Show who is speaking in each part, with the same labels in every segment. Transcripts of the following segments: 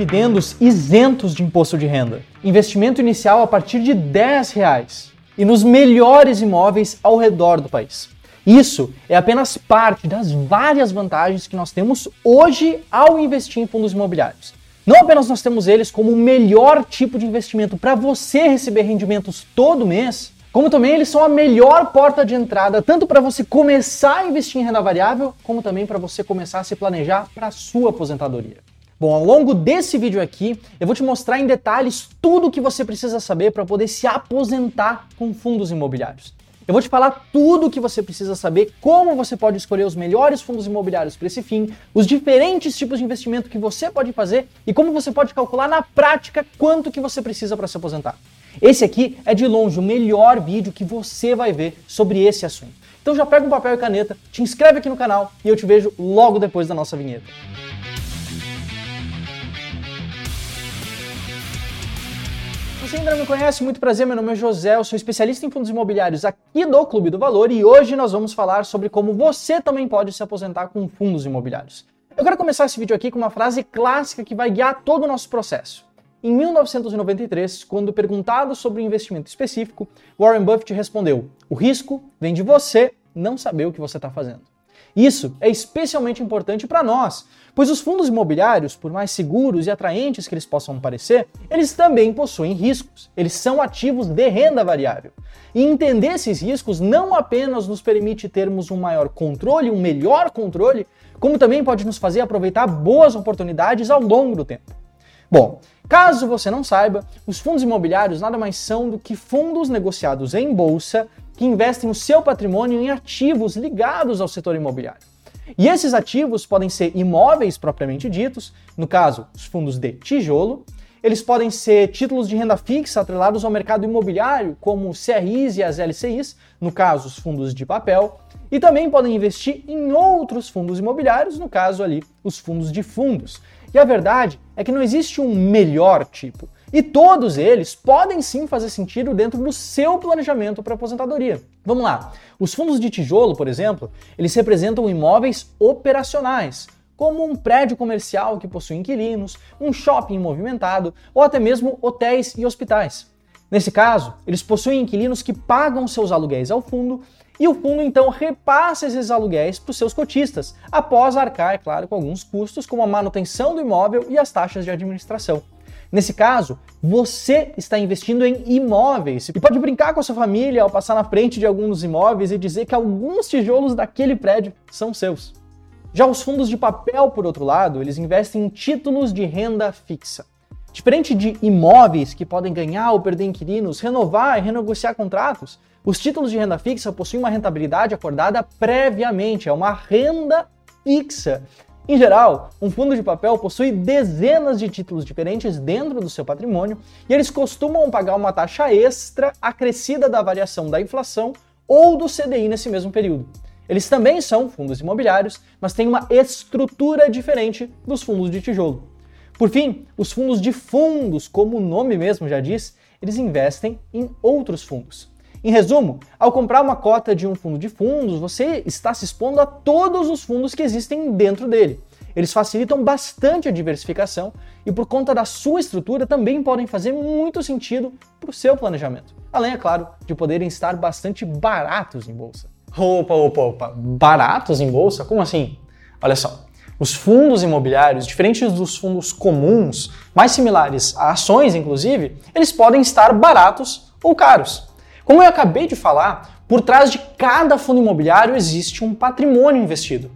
Speaker 1: dividendos isentos de imposto de renda, investimento inicial a partir de 10 reais e nos melhores imóveis ao redor do país. Isso é apenas parte das várias vantagens que nós temos hoje ao investir em fundos imobiliários. Não apenas nós temos eles como o melhor tipo de investimento para você receber rendimentos todo mês, como também eles são a melhor porta de entrada tanto para você começar a investir em renda variável, como também para você começar a se planejar para sua aposentadoria. Bom, ao longo desse vídeo aqui, eu vou te mostrar em detalhes tudo o que você precisa saber para poder se aposentar com fundos imobiliários. Eu vou te falar tudo o que você precisa saber, como você pode escolher os melhores fundos imobiliários para esse fim, os diferentes tipos de investimento que você pode fazer e como você pode calcular na prática quanto que você precisa para se aposentar. Esse aqui é de longe o melhor vídeo que você vai ver sobre esse assunto. Então já pega um papel e caneta, te inscreve aqui no canal e eu te vejo logo depois da nossa vinheta. Você ainda não me conhece, muito prazer, meu nome é José, eu sou especialista em fundos imobiliários aqui do Clube do Valor e hoje nós vamos falar sobre como você também pode se aposentar com fundos imobiliários. Eu quero começar esse vídeo aqui com uma frase clássica que vai guiar todo o nosso processo. Em 1993, quando perguntado sobre um investimento específico, Warren Buffett respondeu: O risco vem de você não saber o que você está fazendo. Isso é especialmente importante para nós, pois os fundos imobiliários, por mais seguros e atraentes que eles possam parecer, eles também possuem riscos. Eles são ativos de renda variável. E entender esses riscos não apenas nos permite termos um maior controle, um melhor controle, como também pode nos fazer aproveitar boas oportunidades ao longo do tempo. Bom, caso você não saiba, os fundos imobiliários nada mais são do que fundos negociados em bolsa que investem o seu patrimônio em ativos ligados ao setor imobiliário. E esses ativos podem ser imóveis propriamente ditos, no caso, os fundos de tijolo, eles podem ser títulos de renda fixa atrelados ao mercado imobiliário, como os CRIs e as LCIs, no caso, os fundos de papel, e também podem investir em outros fundos imobiliários, no caso ali, os fundos de fundos. E a verdade é que não existe um melhor tipo. E todos eles podem sim fazer sentido dentro do seu planejamento para aposentadoria. Vamos lá. Os fundos de tijolo, por exemplo, eles representam imóveis operacionais, como um prédio comercial que possui inquilinos, um shopping movimentado ou até mesmo hotéis e hospitais. Nesse caso, eles possuem inquilinos que pagam seus aluguéis ao fundo e o fundo então repassa esses aluguéis para os seus cotistas, após arcar, é claro, com alguns custos, como a manutenção do imóvel e as taxas de administração. Nesse caso, você está investindo em imóveis e pode brincar com a sua família ao passar na frente de alguns imóveis e dizer que alguns tijolos daquele prédio são seus. Já os fundos de papel, por outro lado, eles investem em títulos de renda fixa. Diferente de imóveis que podem ganhar ou perder inquilinos, renovar e renegociar contratos, os títulos de renda fixa possuem uma rentabilidade acordada previamente, é uma renda fixa. Em geral, um fundo de papel possui dezenas de títulos diferentes dentro do seu patrimônio e eles costumam pagar uma taxa extra acrescida da variação da inflação ou do CDI nesse mesmo período. Eles também são fundos imobiliários, mas têm uma estrutura diferente dos fundos de tijolo. Por fim, os fundos de fundos, como o nome mesmo já diz, eles investem em outros fundos. Em resumo, ao comprar uma cota de um fundo de fundos, você está se expondo a todos os fundos que existem dentro dele. Eles facilitam bastante a diversificação e, por conta da sua estrutura, também podem fazer muito sentido para o seu planejamento. Além, é claro, de poderem estar bastante baratos em bolsa. Opa, opa, opa, baratos em bolsa? Como assim? Olha só, os fundos imobiliários, diferentes dos fundos comuns, mais similares a ações inclusive, eles podem estar baratos ou caros. Como eu acabei de falar, por trás de cada fundo imobiliário existe um patrimônio investido.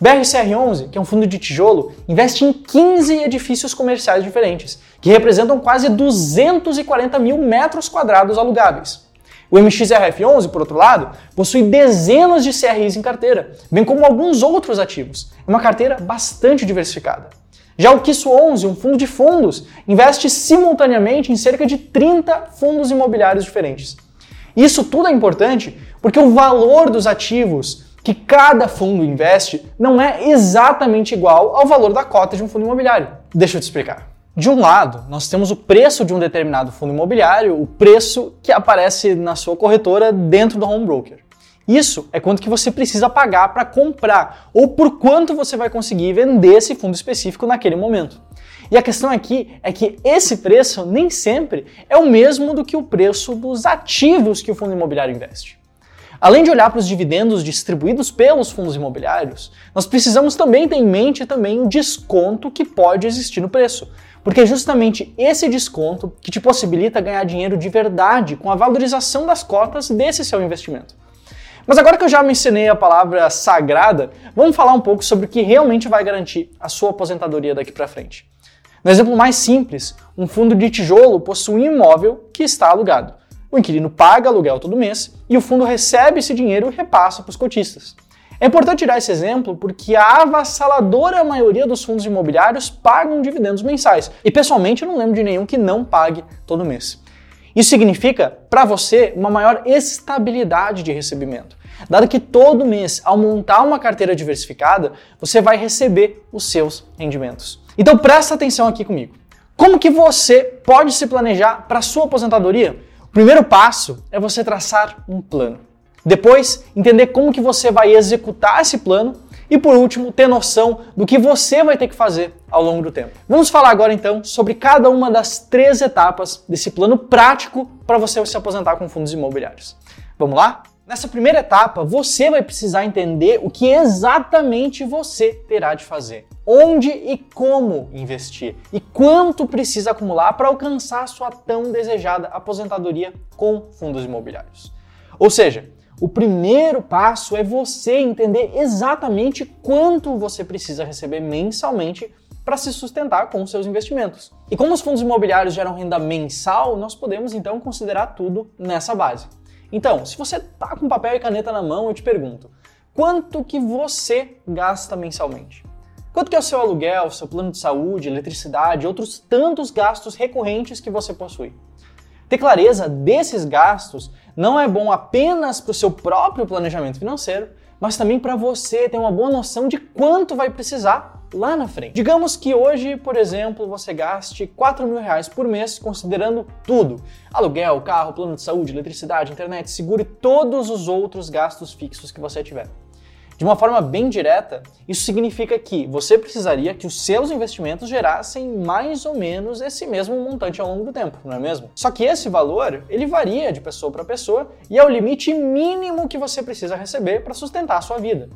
Speaker 1: O BRCR11, que é um fundo de tijolo, investe em 15 edifícios comerciais diferentes, que representam quase 240 mil metros quadrados alugáveis. O MXRF11, por outro lado, possui dezenas de CRIs em carteira, bem como alguns outros ativos. É uma carteira bastante diversificada. Já o KISSO 11, um fundo de fundos, investe simultaneamente em cerca de 30 fundos imobiliários diferentes. Isso tudo é importante porque o valor dos ativos que cada fundo investe não é exatamente igual ao valor da cota de um fundo imobiliário. Deixa eu te explicar. De um lado, nós temos o preço de um determinado fundo imobiliário, o preço que aparece na sua corretora dentro do home broker. Isso é quanto que você precisa pagar para comprar ou por quanto você vai conseguir vender esse fundo específico naquele momento. E a questão aqui é que esse preço nem sempre é o mesmo do que o preço dos ativos que o fundo imobiliário investe. Além de olhar para os dividendos distribuídos pelos fundos imobiliários, nós precisamos também ter em mente também o desconto que pode existir no preço, porque é justamente esse desconto que te possibilita ganhar dinheiro de verdade com a valorização das cotas desse seu investimento. Mas agora que eu já mencionei a palavra sagrada, vamos falar um pouco sobre o que realmente vai garantir a sua aposentadoria daqui para frente. No exemplo mais simples, um fundo de tijolo possui um imóvel que está alugado. O inquilino paga aluguel todo mês e o fundo recebe esse dinheiro e repassa para os cotistas. É importante tirar esse exemplo porque a avassaladora maioria dos fundos imobiliários pagam dividendos mensais. E pessoalmente eu não lembro de nenhum que não pague todo mês. Isso significa, para você, uma maior estabilidade de recebimento. Dado que todo mês, ao montar uma carteira diversificada, você vai receber os seus rendimentos. Então presta atenção aqui comigo. Como que você pode se planejar para sua aposentadoria? O primeiro passo é você traçar um plano. Depois, entender como que você vai executar esse plano e por último, ter noção do que você vai ter que fazer ao longo do tempo. Vamos falar agora então sobre cada uma das três etapas desse plano prático para você se aposentar com fundos imobiliários. Vamos lá? Nessa primeira etapa, você vai precisar entender o que exatamente você terá de fazer, onde e como investir e quanto precisa acumular para alcançar sua tão desejada aposentadoria com fundos imobiliários. Ou seja, o primeiro passo é você entender exatamente quanto você precisa receber mensalmente para se sustentar com os seus investimentos. E como os fundos imobiliários geram renda mensal, nós podemos então considerar tudo nessa base. Então, se você está com papel e caneta na mão, eu te pergunto: quanto que você gasta mensalmente? Quanto que é o seu aluguel, seu plano de saúde, eletricidade, outros tantos gastos recorrentes que você possui? Ter clareza desses gastos não é bom apenas para o seu próprio planejamento financeiro, mas também para você ter uma boa noção de quanto vai precisar lá na frente. Digamos que hoje, por exemplo, você gaste 4 mil reais por mês considerando tudo: aluguel, carro, plano de saúde, eletricidade, internet, seguro e todos os outros gastos fixos que você tiver. De uma forma bem direta, isso significa que você precisaria que os seus investimentos gerassem mais ou menos esse mesmo montante ao longo do tempo, não é mesmo? Só que esse valor, ele varia de pessoa para pessoa e é o limite mínimo que você precisa receber para sustentar a sua vida.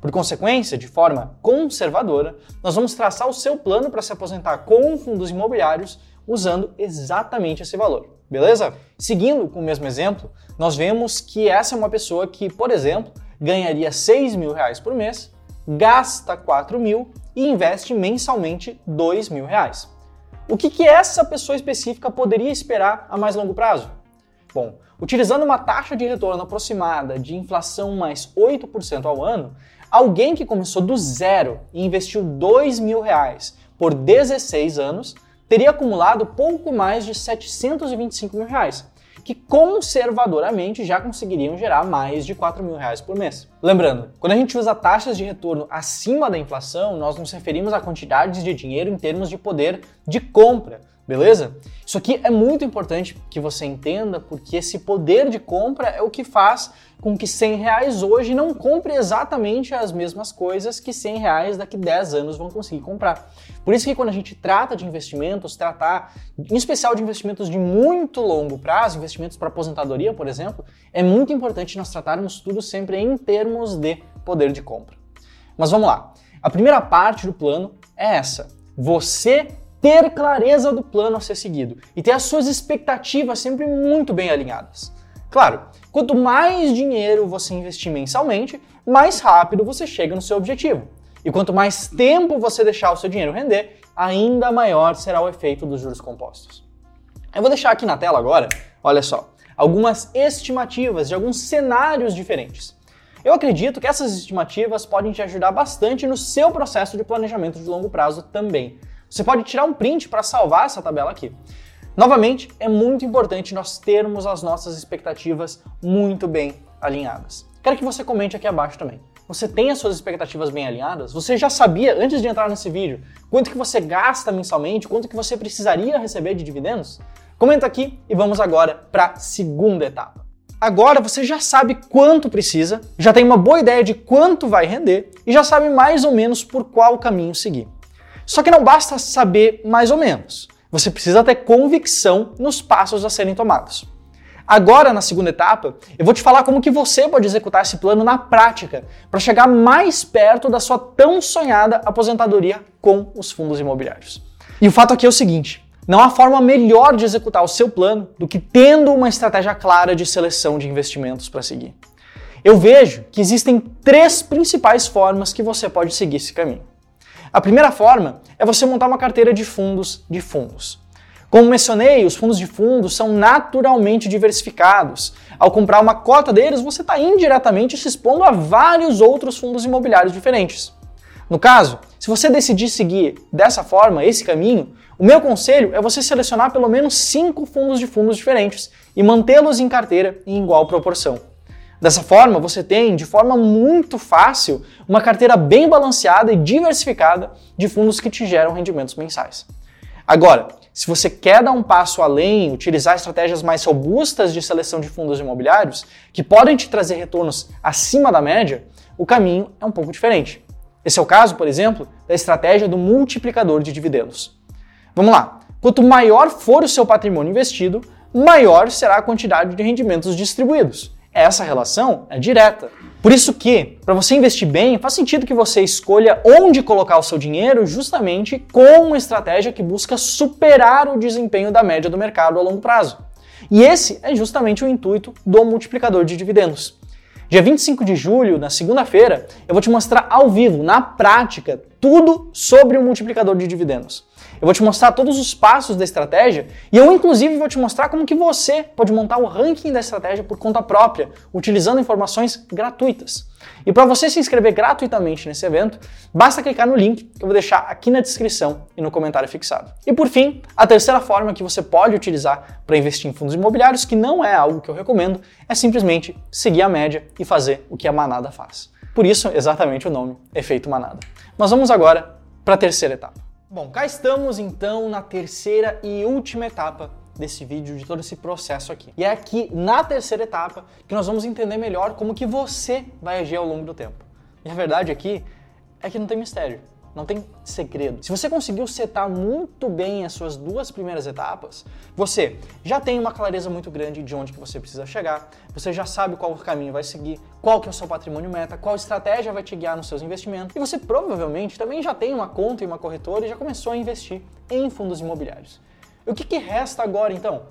Speaker 1: Por consequência, de forma conservadora, nós vamos traçar o seu plano para se aposentar com fundos imobiliários usando exatamente esse valor, beleza? Seguindo com o mesmo exemplo, nós vemos que essa é uma pessoa que, por exemplo, ganharia 6 mil reais por mês, gasta 4 mil e investe mensalmente 2 mil reais. O que, que essa pessoa específica poderia esperar a mais longo prazo? Bom, utilizando uma taxa de retorno aproximada de inflação mais 8% ao ano, alguém que começou do zero e investiu 2 mil reais por 16 anos teria acumulado pouco mais de 725 mil reais, que conservadoramente já conseguiriam gerar mais de 4 mil reais por mês. Lembrando, quando a gente usa taxas de retorno acima da inflação, nós nos referimos a quantidades de dinheiro em termos de poder de compra, beleza? Isso aqui é muito importante que você entenda, porque esse poder de compra é o que faz com que 100 reais hoje não compre exatamente as mesmas coisas que 100 reais daqui 10 anos vão conseguir comprar. Por isso que quando a gente trata de investimentos, tratar em especial de investimentos de muito longo prazo, investimentos para aposentadoria, por exemplo, é muito importante nós tratarmos tudo sempre em termos de poder de compra. Mas vamos lá. A primeira parte do plano é essa. Você ter clareza do plano a ser seguido e ter as suas expectativas sempre muito bem alinhadas. Claro, quanto mais dinheiro você investir mensalmente, mais rápido você chega no seu objetivo. E quanto mais tempo você deixar o seu dinheiro render, ainda maior será o efeito dos juros compostos. Eu vou deixar aqui na tela agora, olha só, algumas estimativas de alguns cenários diferentes. Eu acredito que essas estimativas podem te ajudar bastante no seu processo de planejamento de longo prazo também. Você pode tirar um print para salvar essa tabela aqui. Novamente, é muito importante nós termos as nossas expectativas muito bem alinhadas. Quero que você comente aqui abaixo também. Você tem as suas expectativas bem alinhadas? Você já sabia, antes de entrar nesse vídeo, quanto que você gasta mensalmente, quanto que você precisaria receber de dividendos? Comenta aqui e vamos agora para a segunda etapa. Agora você já sabe quanto precisa, já tem uma boa ideia de quanto vai render e já sabe mais ou menos por qual caminho seguir. Só que não basta saber mais ou menos. Você precisa ter convicção nos passos a serem tomados. Agora, na segunda etapa, eu vou te falar como que você pode executar esse plano na prática para chegar mais perto da sua tão sonhada aposentadoria com os fundos imobiliários. E o fato aqui é o seguinte: não há forma melhor de executar o seu plano do que tendo uma estratégia clara de seleção de investimentos para seguir. Eu vejo que existem três principais formas que você pode seguir esse caminho. A primeira forma é você montar uma carteira de fundos de fundos. Como mencionei, os fundos de fundos são naturalmente diversificados. Ao comprar uma cota deles, você está indiretamente se expondo a vários outros fundos imobiliários diferentes. No caso, se você decidir seguir dessa forma, esse caminho, o meu conselho é você selecionar pelo menos cinco fundos de fundos diferentes e mantê-los em carteira em igual proporção. Dessa forma, você tem, de forma muito fácil, uma carteira bem balanceada e diversificada de fundos que te geram rendimentos mensais. Agora, se você quer dar um passo além, utilizar estratégias mais robustas de seleção de fundos imobiliários, que podem te trazer retornos acima da média, o caminho é um pouco diferente. Esse é o caso, por exemplo, da estratégia do multiplicador de dividendos. Vamos lá. Quanto maior for o seu patrimônio investido, maior será a quantidade de rendimentos distribuídos. Essa relação é direta. Por isso que, para você investir bem, faz sentido que você escolha onde colocar o seu dinheiro justamente com uma estratégia que busca superar o desempenho da média do mercado a longo prazo. E esse é justamente o intuito do multiplicador de dividendos. Dia 25 de julho, na segunda-feira, eu vou te mostrar ao vivo, na prática, tudo sobre o multiplicador de dividendos. Eu vou te mostrar todos os passos da estratégia e eu inclusive vou te mostrar como que você pode montar o ranking da estratégia por conta própria, utilizando informações gratuitas. E para você se inscrever gratuitamente nesse evento, basta clicar no link que eu vou deixar aqui na descrição e no comentário fixado. E por fim, a terceira forma que você pode utilizar para investir em fundos imobiliários, que não é algo que eu recomendo, é simplesmente seguir a média e fazer o que a manada faz. Por isso, exatamente o nome, efeito manada. Mas vamos agora para a terceira etapa. Bom, cá estamos então na terceira e última etapa desse vídeo, de todo esse processo aqui. E é aqui, na terceira etapa, que nós vamos entender melhor como que você vai agir ao longo do tempo. E a verdade aqui é que não tem mistério. Não tem segredo. Se você conseguiu setar muito bem as suas duas primeiras etapas, você já tem uma clareza muito grande de onde que você precisa chegar, você já sabe qual caminho vai seguir, qual que é o seu patrimônio meta, qual estratégia vai te guiar nos seus investimentos, e você provavelmente também já tem uma conta e uma corretora e já começou a investir em fundos imobiliários. O que, que resta agora então?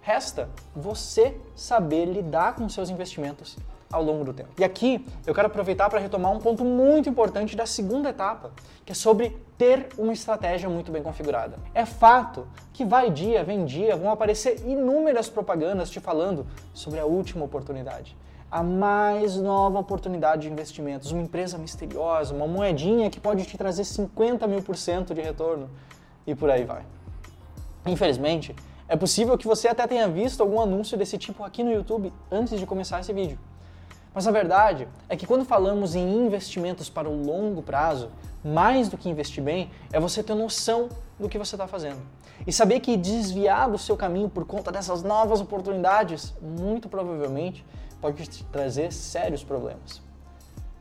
Speaker 1: Resta você saber lidar com seus investimentos ao longo do tempo. E aqui eu quero aproveitar para retomar um ponto muito importante da segunda etapa, que é sobre ter uma estratégia muito bem configurada. É fato que vai dia, vem dia, vão aparecer inúmeras propagandas te falando sobre a última oportunidade. A mais nova oportunidade de investimentos, uma empresa misteriosa, uma moedinha que pode te trazer 50 mil por cento de retorno e por aí vai. Infelizmente, é possível que você até tenha visto algum anúncio desse tipo aqui no YouTube antes de começar esse vídeo. Mas a verdade é que quando falamos em investimentos para o longo prazo, mais do que investir bem, é você ter noção do que você está fazendo. E saber que desviar do seu caminho por conta dessas novas oportunidades, muito provavelmente, pode te trazer sérios problemas.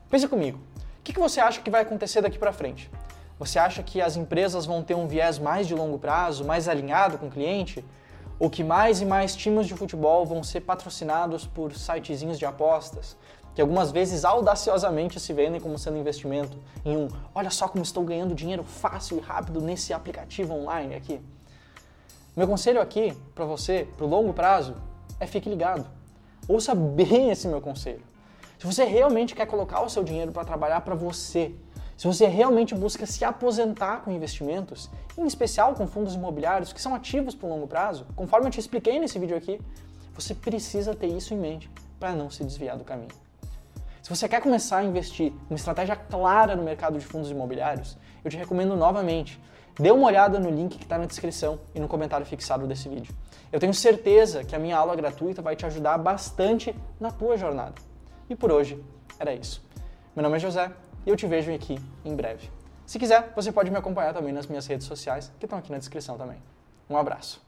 Speaker 1: Pensa comigo, o que você acha que vai acontecer daqui para frente? Você acha que as empresas vão ter um viés mais de longo prazo, mais alinhado com o cliente? ou que mais e mais times de futebol vão ser patrocinados por sitezinhos de apostas, que algumas vezes audaciosamente se vendem como sendo investimento em um, olha só como estou ganhando dinheiro fácil e rápido nesse aplicativo online aqui. Meu conselho aqui para você, para o longo prazo, é fique ligado. Ouça bem esse meu conselho. Se você realmente quer colocar o seu dinheiro para trabalhar para você, se você realmente busca se aposentar com investimentos, em especial com fundos imobiliários que são ativos por longo prazo, conforme eu te expliquei nesse vídeo aqui, você precisa ter isso em mente para não se desviar do caminho. Se você quer começar a investir uma estratégia clara no mercado de fundos imobiliários, eu te recomendo novamente, dê uma olhada no link que está na descrição e no comentário fixado desse vídeo. Eu tenho certeza que a minha aula gratuita vai te ajudar bastante na tua jornada. E por hoje era isso. Meu nome é José e eu te vejo aqui em breve. Se quiser, você pode me acompanhar também nas minhas redes sociais, que estão aqui na descrição também. Um abraço.